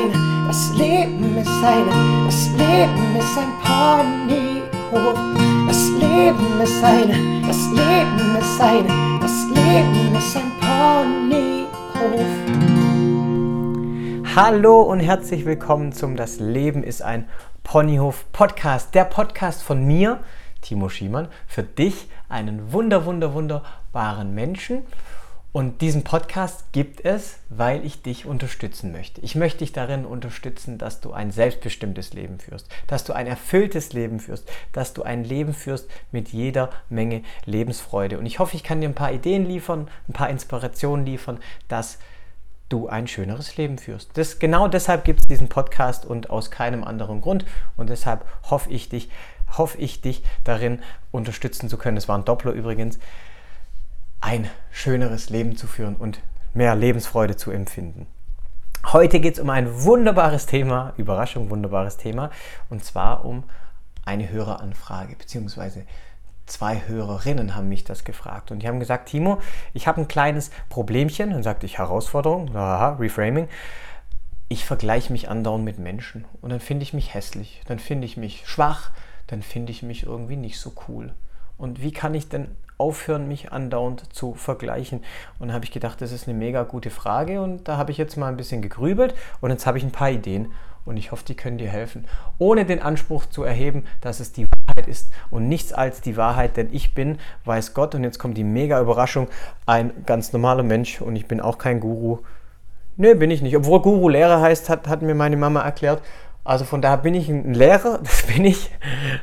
eine, das Leben ist eine, das Leben ist ein Ponyhof. Das Leben ist eine, das Leben ist eine, das Leben ist ein Ponyhof. Hallo und herzlich willkommen zum Das Leben ist ein Ponyhof Podcast. Der Podcast von mir, Timo Schiemann, für dich, einen wunder, wunder, wunderbaren Menschen. Und diesen Podcast gibt es, weil ich dich unterstützen möchte. Ich möchte dich darin unterstützen, dass du ein selbstbestimmtes Leben führst, dass du ein erfülltes Leben führst, dass du ein Leben führst mit jeder Menge Lebensfreude. Und ich hoffe, ich kann dir ein paar Ideen liefern, ein paar Inspirationen liefern, dass du ein schöneres Leben führst. Das, genau deshalb gibt es diesen Podcast und aus keinem anderen Grund. Und deshalb hoffe ich dich, hoffe ich dich darin unterstützen zu können. Das war ein Doppler übrigens ein schöneres Leben zu führen und mehr Lebensfreude zu empfinden. Heute geht es um ein wunderbares Thema, Überraschung, wunderbares Thema, und zwar um eine Höreranfrage, beziehungsweise zwei Hörerinnen haben mich das gefragt und die haben gesagt, Timo, ich habe ein kleines Problemchen, dann sagte ich Herausforderung, aha, Reframing, ich vergleiche mich andauernd mit Menschen und dann finde ich mich hässlich, dann finde ich mich schwach, dann finde ich mich irgendwie nicht so cool. Und wie kann ich denn aufhören, mich andauernd zu vergleichen? Und da habe ich gedacht, das ist eine mega gute Frage und da habe ich jetzt mal ein bisschen gegrübelt und jetzt habe ich ein paar Ideen und ich hoffe, die können dir helfen, ohne den Anspruch zu erheben, dass es die Wahrheit ist und nichts als die Wahrheit, denn ich bin, weiß Gott, und jetzt kommt die mega Überraschung, ein ganz normaler Mensch und ich bin auch kein Guru. Nee, bin ich nicht. Obwohl Guru Lehrer heißt, hat, hat mir meine Mama erklärt. Also von daher bin ich ein Lehrer, das bin ich,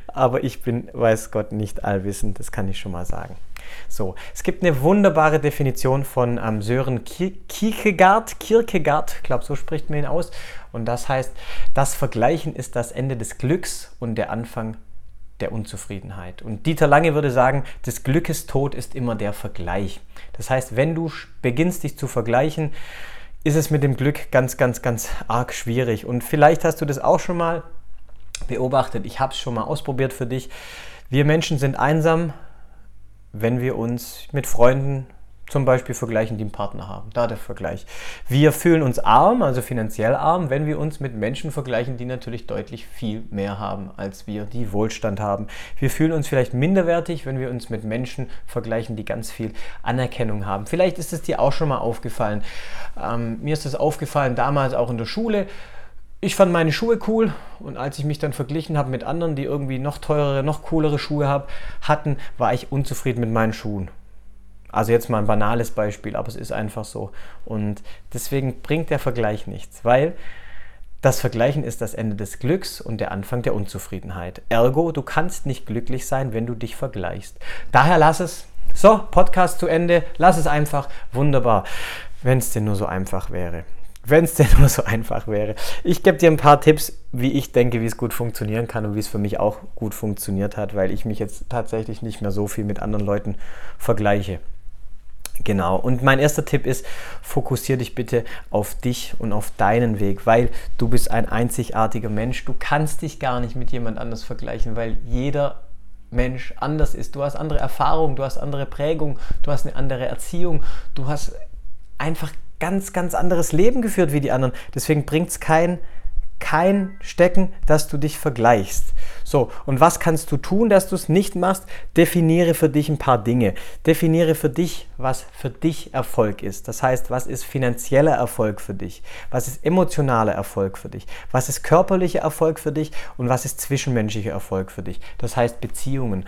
aber ich bin, weiß Gott, nicht allwissend, das kann ich schon mal sagen. So, es gibt eine wunderbare Definition von ähm, Sören Kierkegaard, Kierkegaard, ich glaube, so spricht man ihn aus. Und das heißt, das Vergleichen ist das Ende des Glücks und der Anfang der Unzufriedenheit. Und Dieter Lange würde sagen, des Glückes Tod ist immer der Vergleich. Das heißt, wenn du beginnst, dich zu vergleichen, ist es mit dem Glück ganz, ganz, ganz arg schwierig. Und vielleicht hast du das auch schon mal beobachtet. Ich habe es schon mal ausprobiert für dich. Wir Menschen sind einsam, wenn wir uns mit Freunden zum Beispiel vergleichen, die einen Partner haben. Da der Vergleich. Wir fühlen uns arm, also finanziell arm, wenn wir uns mit Menschen vergleichen, die natürlich deutlich viel mehr haben als wir, die Wohlstand haben. Wir fühlen uns vielleicht minderwertig, wenn wir uns mit Menschen vergleichen, die ganz viel Anerkennung haben. Vielleicht ist es dir auch schon mal aufgefallen. Ähm, mir ist es aufgefallen damals auch in der Schule ich fand meine Schuhe cool und als ich mich dann verglichen habe mit anderen, die irgendwie noch teurere, noch coolere Schuhe hab, hatten, war ich unzufrieden mit meinen Schuhen. Also jetzt mal ein banales Beispiel, aber es ist einfach so. Und deswegen bringt der Vergleich nichts, weil das Vergleichen ist das Ende des Glücks und der Anfang der Unzufriedenheit. Ergo, du kannst nicht glücklich sein, wenn du dich vergleichst. Daher lass es. So, Podcast zu Ende. Lass es einfach. Wunderbar. Wenn es denn nur so einfach wäre wenn es denn nur so einfach wäre. Ich gebe dir ein paar Tipps, wie ich denke, wie es gut funktionieren kann und wie es für mich auch gut funktioniert hat, weil ich mich jetzt tatsächlich nicht mehr so viel mit anderen Leuten vergleiche. Genau. Und mein erster Tipp ist, fokussiere dich bitte auf dich und auf deinen Weg, weil du bist ein einzigartiger Mensch. Du kannst dich gar nicht mit jemand anders vergleichen, weil jeder Mensch anders ist. Du hast andere Erfahrungen, du hast andere Prägung, du hast eine andere Erziehung, du hast einfach ganz, ganz anderes Leben geführt wie die anderen. Deswegen bringt es kein, kein Stecken, dass du dich vergleichst. So, und was kannst du tun, dass du es nicht machst? Definiere für dich ein paar Dinge. Definiere für dich, was für dich Erfolg ist. Das heißt, was ist finanzieller Erfolg für dich? Was ist emotionaler Erfolg für dich? Was ist körperlicher Erfolg für dich? Und was ist zwischenmenschlicher Erfolg für dich? Das heißt Beziehungen.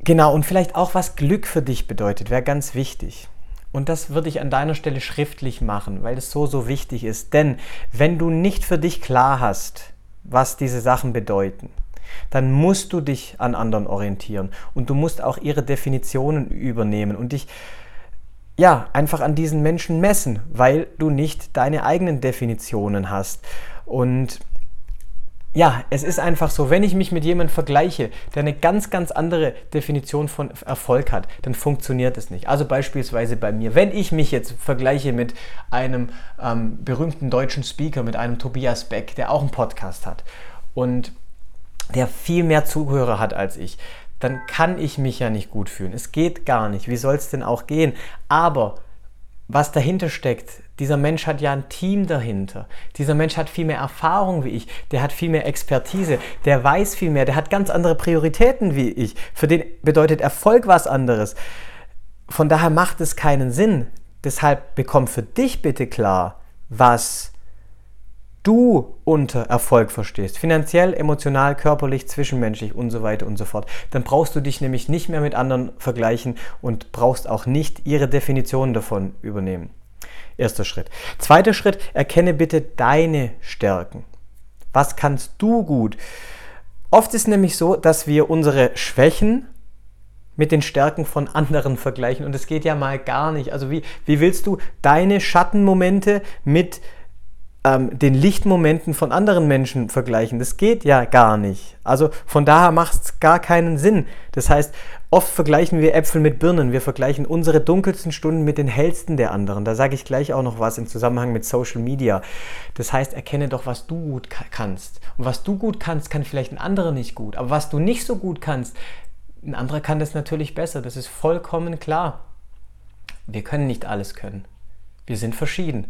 Genau, und vielleicht auch, was Glück für dich bedeutet, wäre ganz wichtig. Und das würde ich an deiner Stelle schriftlich machen, weil es so, so wichtig ist. Denn wenn du nicht für dich klar hast, was diese Sachen bedeuten, dann musst du dich an anderen orientieren und du musst auch ihre Definitionen übernehmen und dich ja einfach an diesen Menschen messen, weil du nicht deine eigenen Definitionen hast. Und ja, es ist einfach so, wenn ich mich mit jemandem vergleiche, der eine ganz, ganz andere Definition von Erfolg hat, dann funktioniert es nicht. Also beispielsweise bei mir, wenn ich mich jetzt vergleiche mit einem ähm, berühmten deutschen Speaker, mit einem Tobias Beck, der auch einen Podcast hat und der viel mehr Zuhörer hat als ich, dann kann ich mich ja nicht gut fühlen. Es geht gar nicht. Wie soll es denn auch gehen? Aber was dahinter steckt. Dieser Mensch hat ja ein Team dahinter. Dieser Mensch hat viel mehr Erfahrung wie ich. Der hat viel mehr Expertise. Der weiß viel mehr. Der hat ganz andere Prioritäten wie ich. Für den bedeutet Erfolg was anderes. Von daher macht es keinen Sinn. Deshalb bekomm für dich bitte klar, was du unter Erfolg verstehst, finanziell, emotional, körperlich, zwischenmenschlich und so weiter und so fort, dann brauchst du dich nämlich nicht mehr mit anderen vergleichen und brauchst auch nicht ihre Definition davon übernehmen. Erster Schritt. Zweiter Schritt, erkenne bitte deine Stärken. Was kannst du gut? Oft ist nämlich so, dass wir unsere Schwächen mit den Stärken von anderen vergleichen und das geht ja mal gar nicht. Also wie, wie willst du deine Schattenmomente mit ähm, den Lichtmomenten von anderen Menschen vergleichen. Das geht ja gar nicht. Also von daher macht es gar keinen Sinn. Das heißt, oft vergleichen wir Äpfel mit Birnen. Wir vergleichen unsere dunkelsten Stunden mit den hellsten der anderen. Da sage ich gleich auch noch was im Zusammenhang mit Social Media. Das heißt, erkenne doch, was du gut kannst. Und was du gut kannst, kann vielleicht ein anderer nicht gut. Aber was du nicht so gut kannst, ein anderer kann das natürlich besser. Das ist vollkommen klar. Wir können nicht alles können. Wir sind verschieden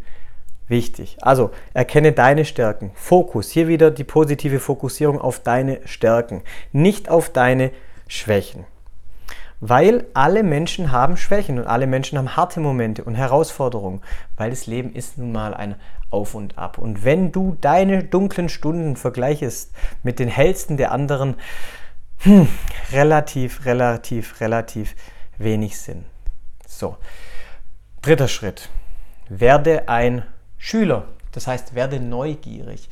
wichtig. Also erkenne deine Stärken. Fokus. Hier wieder die positive Fokussierung auf deine Stärken, nicht auf deine Schwächen. Weil alle Menschen haben Schwächen und alle Menschen haben harte Momente und Herausforderungen, weil das Leben ist nun mal ein Auf und Ab. Und wenn du deine dunklen Stunden vergleichst mit den hellsten der anderen, hm, relativ, relativ, relativ wenig Sinn. So, dritter Schritt. Werde ein Schüler. Das heißt, werde neugierig.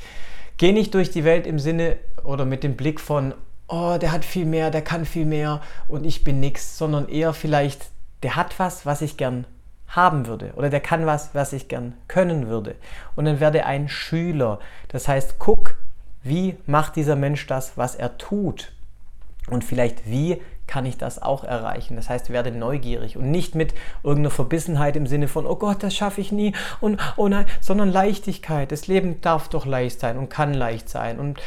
Geh nicht durch die Welt im Sinne oder mit dem Blick von, oh, der hat viel mehr, der kann viel mehr und ich bin nichts, sondern eher vielleicht, der hat was, was ich gern haben würde oder der kann was, was ich gern können würde. Und dann werde ein Schüler. Das heißt, guck, wie macht dieser Mensch das, was er tut? Und vielleicht, wie kann ich das auch erreichen. Das heißt, werde neugierig und nicht mit irgendeiner Verbissenheit im Sinne von, oh Gott, das schaffe ich nie und oh nein, sondern Leichtigkeit. Das Leben darf doch leicht sein und kann leicht sein. Und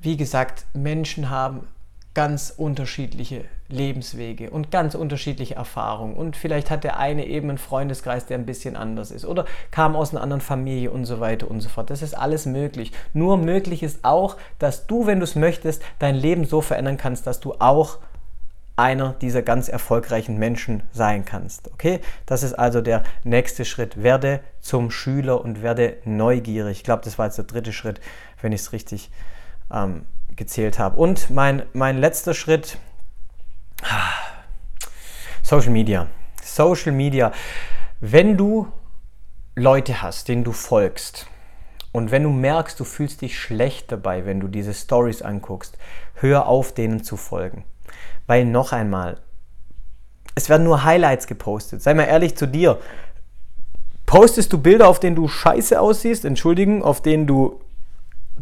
wie gesagt, Menschen haben ganz unterschiedliche Lebenswege und ganz unterschiedliche Erfahrungen. Und vielleicht hat der eine eben einen Freundeskreis, der ein bisschen anders ist oder kam aus einer anderen Familie und so weiter und so fort. Das ist alles möglich. Nur möglich ist auch, dass du, wenn du es möchtest, dein Leben so verändern kannst, dass du auch einer dieser ganz erfolgreichen Menschen sein kannst. Okay, das ist also der nächste Schritt. Werde zum Schüler und werde neugierig. Ich glaube, das war jetzt der dritte Schritt, wenn ich es richtig ähm, gezählt habe. Und mein, mein letzter Schritt, Social Media. Social Media. Wenn du Leute hast, denen du folgst, und wenn du merkst, du fühlst dich schlecht dabei, wenn du diese Stories anguckst, hör auf, denen zu folgen. Weil noch einmal, es werden nur Highlights gepostet. Sei mal ehrlich zu dir. Postest du Bilder, auf denen du scheiße aussiehst, entschuldigen, auf denen du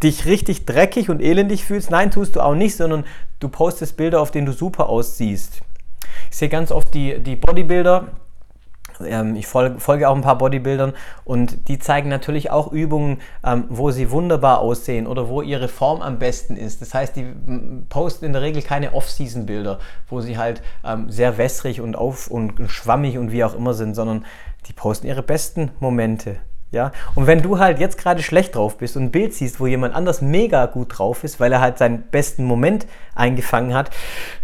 dich richtig dreckig und elendig fühlst? Nein, tust du auch nicht, sondern du postest Bilder, auf denen du super aussiehst. Ich sehe ganz oft die, die Bodybuilder, ähm, ich folge, folge, auch ein paar Bodybuildern und die zeigen natürlich auch Übungen, ähm, wo sie wunderbar aussehen oder wo ihre Form am besten ist. Das heißt, die posten in der Regel keine Off-Season-Bilder, wo sie halt ähm, sehr wässrig und auf und schwammig und wie auch immer sind, sondern die posten ihre besten Momente. Ja, und wenn du halt jetzt gerade schlecht drauf bist und ein Bild siehst, wo jemand anders mega gut drauf ist, weil er halt seinen besten Moment eingefangen hat,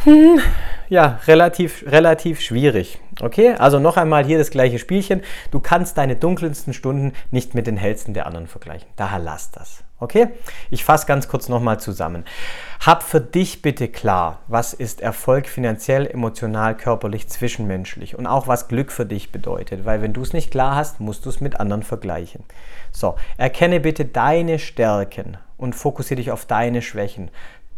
hm, ja, relativ, relativ schwierig. Okay, also noch einmal hier das gleiche Spielchen. Du kannst deine dunkelsten Stunden nicht mit den hellsten der anderen vergleichen. Daher lass das. Okay? Ich fasse ganz kurz nochmal zusammen. Hab für dich bitte klar, was ist Erfolg finanziell, emotional, körperlich, zwischenmenschlich und auch was Glück für dich bedeutet, weil wenn du es nicht klar hast, musst du es mit anderen vergleichen. So, erkenne bitte deine Stärken und fokussiere dich auf deine Schwächen.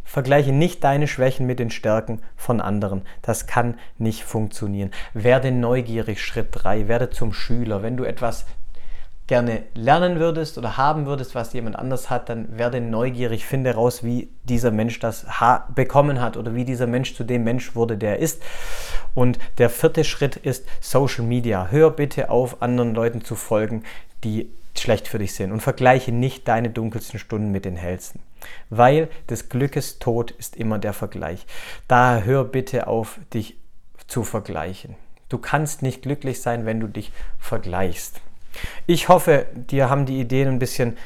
Vergleiche nicht deine Schwächen mit den Stärken von anderen. Das kann nicht funktionieren. Werde neugierig, Schritt 3. Werde zum Schüler. Wenn du etwas gerne lernen würdest oder haben würdest, was jemand anders hat, dann werde neugierig, finde raus, wie dieser Mensch das bekommen hat oder wie dieser Mensch zu dem Mensch wurde, der er ist. Und der vierte Schritt ist Social Media. Hör bitte auf, anderen Leuten zu folgen, die schlecht für dich sind und vergleiche nicht deine dunkelsten Stunden mit den hellsten. Weil des Glückes Tod ist immer der Vergleich. Daher hör bitte auf, dich zu vergleichen. Du kannst nicht glücklich sein, wenn du dich vergleichst. Ich hoffe, dir haben die Ideen ein bisschen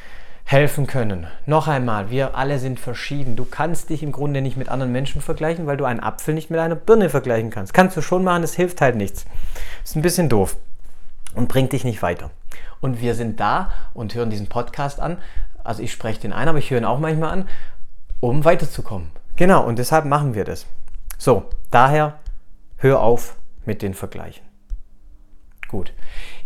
helfen können. Noch einmal, wir alle sind verschieden. Du kannst dich im Grunde nicht mit anderen Menschen vergleichen, weil du einen Apfel nicht mit einer Birne vergleichen kannst. Kannst du schon machen, es hilft halt nichts. Ist ein bisschen doof und bringt dich nicht weiter. Und wir sind da und hören diesen Podcast an. Also ich spreche den ein, aber ich höre ihn auch manchmal an, um weiterzukommen. Genau, und deshalb machen wir das. So, daher hör auf mit den Vergleichen. Gut.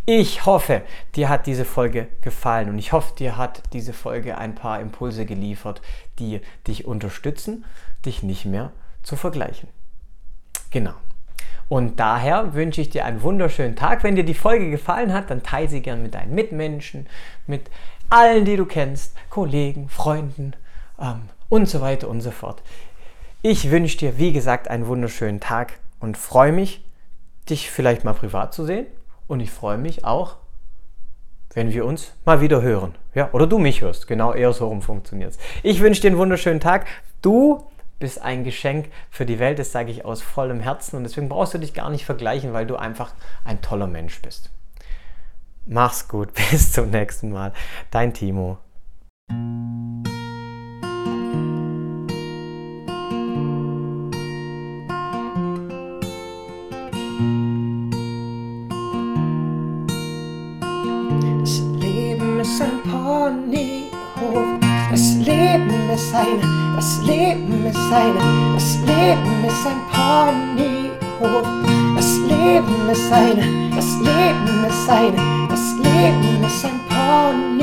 Ich hoffe, dir hat diese Folge gefallen und ich hoffe, dir hat diese Folge ein paar Impulse geliefert, die dich unterstützen, dich nicht mehr zu vergleichen. Genau. Und daher wünsche ich dir einen wunderschönen Tag. Wenn dir die Folge gefallen hat, dann teile sie gern mit deinen Mitmenschen, mit allen, die du kennst, Kollegen, Freunden ähm, und so weiter und so fort. Ich wünsche dir, wie gesagt, einen wunderschönen Tag und freue mich, dich vielleicht mal privat zu sehen und ich freue mich auch, wenn wir uns mal wieder hören. Ja, oder du mich hörst. Genau eher so rum funktioniert es. Ich wünsche dir einen wunderschönen Tag. Du bist ein Geschenk für die Welt, das sage ich aus vollem Herzen und deswegen brauchst du dich gar nicht vergleichen, weil du einfach ein toller Mensch bist. Mach's gut, bis zum nächsten Mal. Dein Timo. ist ein, das Leben ist ein, das Leben ist ein Ponyhof. Das Leben ist ein, das Leben ist ein, das Leben ist ein Ponyhof.